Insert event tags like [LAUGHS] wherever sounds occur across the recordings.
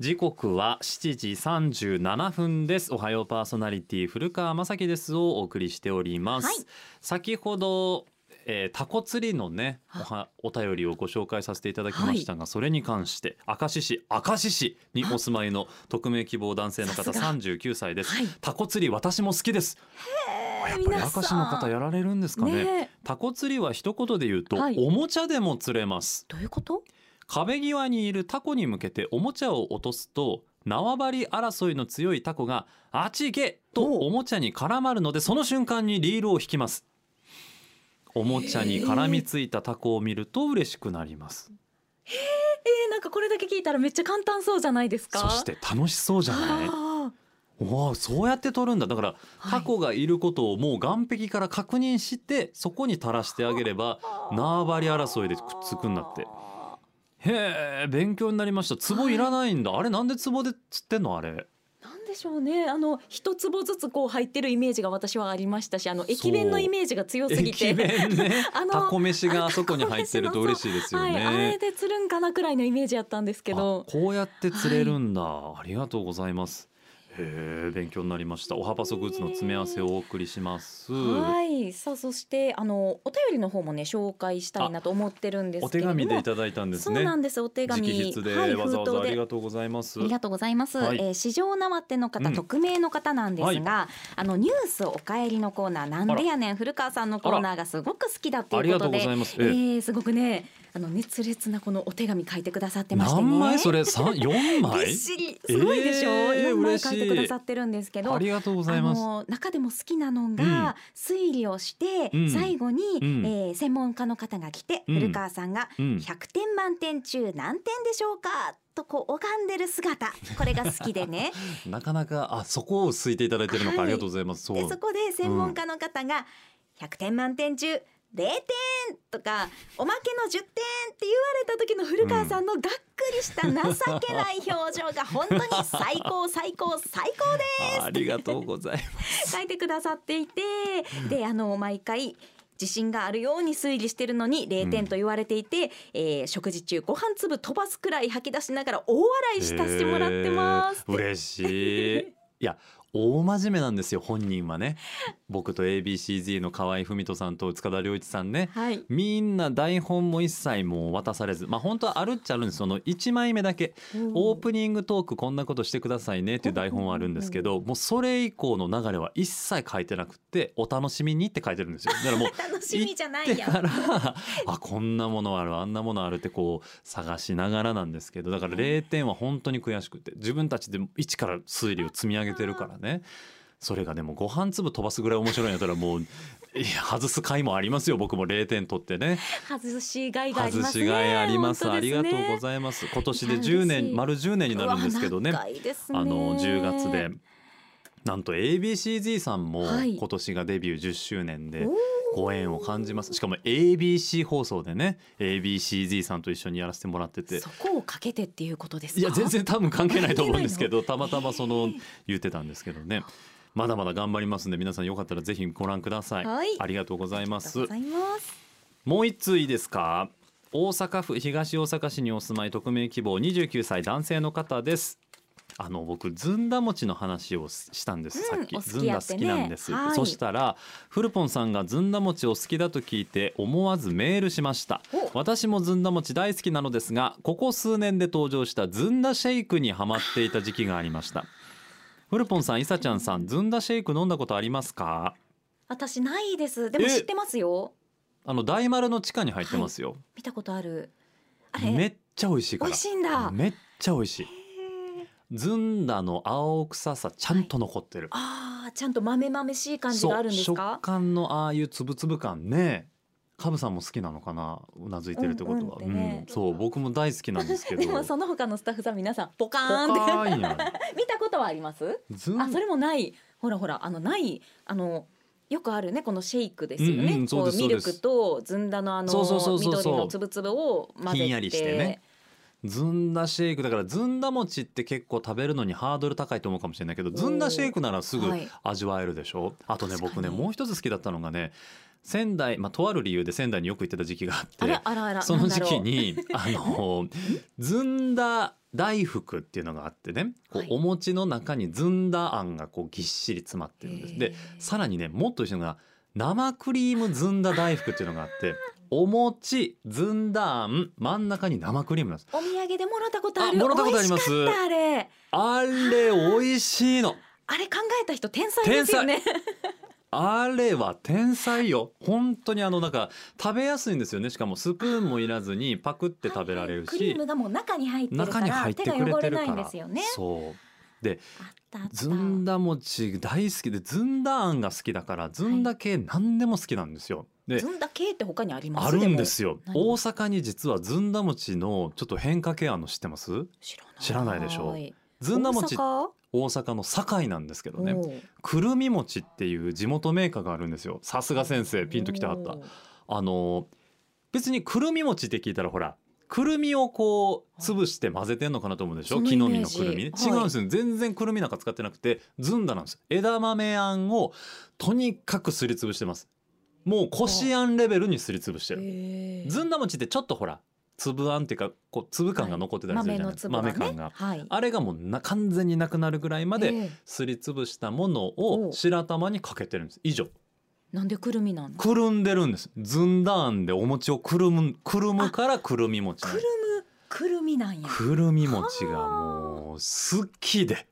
時刻は7時37分です。おはようパーソナリティ古川雅樹ですをお送りしております、はい。先ほどえータコ釣りのねおはお便りをご紹介させていただきましたが、それに関して明石市明石市にお住まいの匿名希望男性の方さすが。39歳です、はい。タコ釣り私も好きです。やっぱり明石の方やられるんですかね。ねえ。タコ釣りは一言で言うと、はい。おもちゃでも釣れます。どういうこと？壁際にいるタコに向けておもちゃを落とすと縄張り争いの強いタコが「あっち行け!」とおおもちゃに絡まるのでその瞬間にリールを引きます。おもちゃに絡みついたタコを見ると嬉しくなります。えー、なんかこれだけ聞いたらめっちゃ簡単そうじゃないですか？そして楽しそうじゃない？あおおそうやって取るんだ。だからはい。タコがいることをもう岸壁から確認してそこに垂らしてあげればー縄張り争いでくっつくんだってへえ勉強になりました。壺いらないんだ、あれなんで壺で釣ってんの？あれ。なんでしょうね。あの一坪ずつこう入ってるイメージが私はありましたしあの駅弁のイメージが強すぎて。駅弁ね。[LAUGHS] あのタコ飯があそこに入ってると嬉しいですよはい、あれね。で釣るんかなくらいのイメージやったんですけど。あこうやって釣れるんだ、ありがとうございます。へえ勉強になりました。おはパソグッズの詰め合わせをお送りします。はいさあそしてあのお便りの方もね紹介したいなと思ってるんですお手けれども紙でいただいたんですね。そうなんですお手紙はいわざわざあ封筒でりがとうございます。ありがとうございます。はいえー市場縄手の方、うん匿名の方なんですが、あのニュースお帰りのコーナーなんでやねん古川さんのコーナーがすごく好きだってありがとういうことで、ございます。ええー、すごくねあの熱烈なこのお手紙書いてくださってましてね。何枚それ？三四び枚すごいでしょ、えー4枚書いてくださってるんですけど。ありがとうございます。中でも好きなのが、うん。推理をして、うん。最後に、うん。えー専門家の方が来て、うん。古川さんがうん。100点満点中何点でしょうか？とこう拝んでる姿。これが好きでね。[LAUGHS] なかなかあそこを好いていただいてるのか、はい。ありがとうございます。そう。でそこで専門家の方が100点満点中0点とかおまけの10点って言われた時の古川さんのがっくりした情けない表情が本当に最高最高最高でありがとうございます。書いてくださっていてであの毎回自信があるように推理してるのに0点と言われていて、えー食事中ご飯粒飛ばすくらい吐き出しながら大笑いしたしてもらってます嬉しい。いや大真面目なんですよ本人はね。僕と ABCZ の河合文人さんと塚田良一さんね。はい。みんな台本も一切もう渡されず。まあ本当はあるっちゃあるんです。その1枚目だけ。オープニングトークこんなことしてくださいねっていう台本はあるんですけどもうそれ以降の流れは一切書いてなくってお楽しみにって書いてるんですよ。だからもう [LAUGHS] 楽しみじゃないやでから [LAUGHS] あこんなものあるあんなものあるってこう探しながらなんですけどだから0点は本当に悔しくて自分たちで一から推理を積み上げてるからねそれがでもご飯粒飛ばすぐらい面白いんやったらもう [LAUGHS] 外す回もありますよ僕も。0点取ってね。外しがいがありますね。外しがいあります。ありがとうごいざいます。今年で10いや嬉し。い年丸10年になるんですけどね。ね。あの10月でなんと ABCZ さんもはい。今年がデビュー10周年でご縁を感じます。しかも ABC 放送でね ABCZ さんと一緒にやらせてもらってて。そこをかけてっていうことですか？いや全然多分関係ないと思うんですけどたまたまその言ってたんですけどね。まだまだ頑張りますんで皆さんよかったらぜひご覧ください、はい。ありがとうございます。ありがとうございます。もう一通いいですか？大阪府東大阪市にお住まい匿名希望29歳男性の方ですあの僕ずんだ餅の話をしたんです、うんさっき。ずんだ好きなんです、はい。そしたらフルポンさんがずんだ餅を好きだと聞いて思わずメールしました。お。私もずんだ餅大好きなのですがここ数年で登場したずんだシェイクにハマっていた時期がありました。フルポンさんいさちゃんさんずんだシェイク飲んだことありますか？私ないです。でも知ってますよ。あの大丸の地下に入ってますよ、見たことある。めっちゃ美味しいから。美味しいんだ。めっちゃ美味しいずんだの青臭さちゃんと残ってる、あーちゃんと豆々しい感じがあるんですか？食感のああいうつぶつぶ感。ねカブさんも好きなのかな？うなずいてるってことは、うんうん。ってねそう僕も大好きなんですけど。でもその他のスタッフさん皆さんポカポーンって [LAUGHS] 見たことはあります？あそれもない。ほらほらあのないあのよくあるねこのシェイクですよね、うんうんそうこです。うミルクとずんだのあの緑のつぶつぶを混ぜて。ひんやりしてねずんだシェイクだからずんだ餅って結構食べるのにハードル高いと思うかもしれないけどずんだシェイクならすぐはい。味わえるでしょ？あとね僕ねもう一つ好きだったのがね仙台、まあ、とある理由で仙台によく行ってた時期があってその時期に [LAUGHS] あのずんだ大福っていうのがあってねこうはい。お餅の中にずんだあんがこうぎっしり詰まってるんです。でさらにねもっと一緒のが生クリームずんだ大福っていうのがあってお餅ずんだあん真ん中に生クリームなんです。うお土産でもらったことある。あもらったことあります。あれ。あれ美味しいの。あれ考えた人天才ですよね。[LAUGHS] あれは天才よ。本当にあのなんか食べやすいんですよね。しかもスプーンもいらずにパクって食べられるクリーしムがもう中に入ってるか中に入ら手ってくれが汚れないんですよね。そう。あったあった。ずんだ餅大好きでずんだあんが好きだからずんだ系何でも好きなんですよ。でずんだ系って他にあります？あるんですよ。何？大阪に実はずんだ餅のちょっと変化系あるの知ってます？知らない。知らないでしょ？ずんだ餅大大阪の堺なんですけどね。くるみ餅っていう地元メーカーがあるんですよ。さすが先生ピンときてはった。あの別にくるみ餅って聞いたらほらくるみをこう潰して混ぜてんのかなと思うでしょ？木の実のくるみね、はい。違うんですよ。全然くるみなんか使ってなくてずんだなんです。枝豆あんをとにかくすりつぶしてますもうこしあんレベルにすりつぶしてる。ずんだ餅ってちょっとほら粒あんっていうかこう粒感が残ってたりする豆じゃない。ですか、の粒がね。豆感が。はい。あれがもうな完全になくなるぐらいまでええすりつぶしたものをお白玉にかけてるんです。以上。なんでくるみなのくるんでるんです。ずんだあんでお餅をくるむくるむからくるみ餅くるむくるみなんや。くるみ餅がもう好きで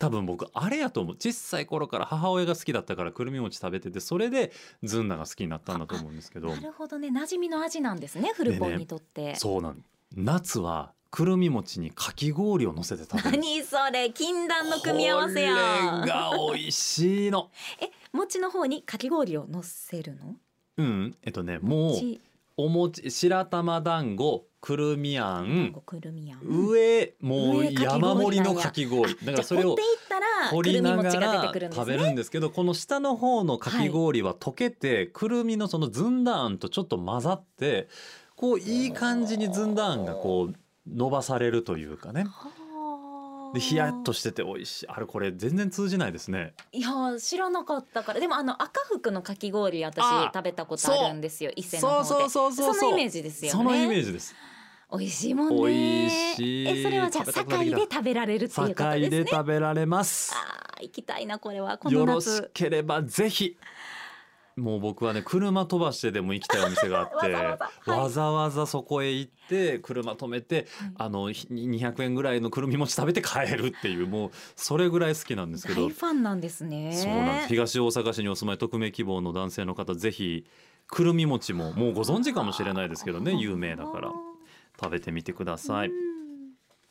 多分僕あれやと思う。小さい頃から母親が好きだったからくるみ餅食べててそれでずんだが好きになったんだと思うんですけど。なるほどね。馴染みの味なんですねフルポンにとって、そうなん。夏はくるみ餅にかき氷を乗せて食べる。何それ禁断の組み合わせや。これが美味しいの。[LAUGHS] え餅の方にかき氷を乗せるの？うん。えっとねもう餅。お餅白玉団子くるみあん。くるみやん。上もう山盛りのかき氷。だからそれを掘りながら食べるねんですけどこの下の方のかき氷は溶けて、くるみのそのずんだあんとちょっと混ざってこういい感じにずんだあんがこう伸ばされるというかね。はあ。でヒヤッとしてて美味しい。あれこれ全然通じないですね。いや知らなかったから。でもあの赤福のかき氷私あ食べたことあるんですよ伊勢の方で。そうそうそうそう。そのイメージですよね。そのイメージです美味しいもんね。美味しい。えそれはじゃあ堺で食べられるっていうこと堺ですね。で食べられます。あー行きたいなこれは。このよろし夏ければぜひ。もう僕はね車飛ばしてでも行きたいお店があって [LAUGHS] わざわざ。そこへ行って車止めて、はい。あのひ200円ぐらいのくるみ餅食べて帰るっていうもうそれぐらい好きなんですけど。大ファンなんですね。そうなんです。東大阪市にお住まい匿名希望の男性の方ぜひくるみ餅ももうご存知かもしれないですけどね有名だから食べてみてください。うん。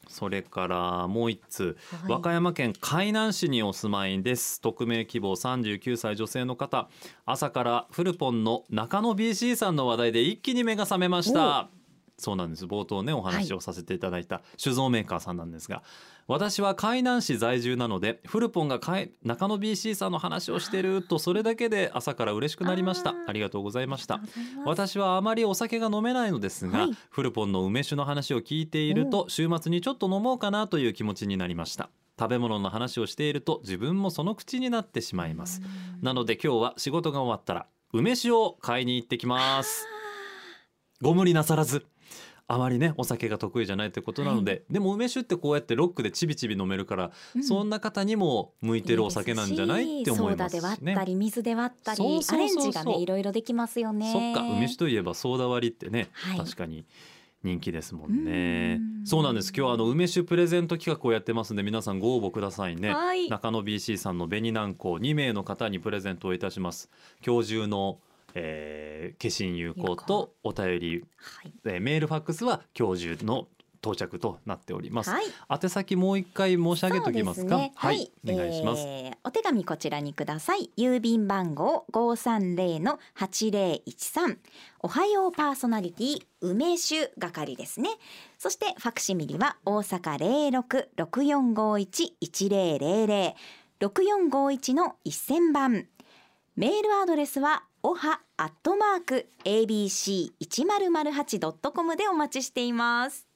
それからもう一通はい。和歌山県海南市にお住まいです。匿名希望39歳女性の方。朝からフルポンの中野 BC さんの話題で一気に目が覚めましたそうなんです。冒頭ねお話をさせていただいた酒造メーカーさんなんですが、私は海南市在住なのでフルポンが海中野 BC さんの話をしてるとそれだけで朝から嬉しくなりました。ありがとうございました。私はあまりお酒が飲めないのですが、はい。フルポンの梅酒の話を聞いていると週末にちょっと飲もうかなという気持ちになりました。食べ物の話をしていると自分もその口になってしまいます。なので今日は仕事が終わったら梅酒を買いに行ってきます。ご無理なさらずあまりねお酒が得意じゃないということなので、でも梅酒ってこうやってロックでちびちび飲めるから、うん。そんな方にも向いてるお酒なんじゃないって思いますしソーダで割ねったり水で割ったりアレンジがねいろいろできますよね。そっか梅酒といえばソーダ割りってね、はい。確かに人気ですもんね。うん。そうなんです。今日はあの梅酒プレゼント企画をやってますんで皆さんご応募くださいね、はい。中野 BC さんの紅南高2名の方にプレゼントをいたします。今日中の、えー、化身有効とお便り、はい。えーメールファックスは今日中の到着となっております、はい。宛先もう一回申し上げときますか？すね。はい、お願いします、えーお手紙こちらにください。郵便番号五三零の八零一三おはようパーソナリティ梅酒係ですね。そしてファクシミリは大阪零六六四五一一零零零六四五一の一千番メールアドレスはおはアットマーク abc 一0 0 8ドットコムでお待ちしています。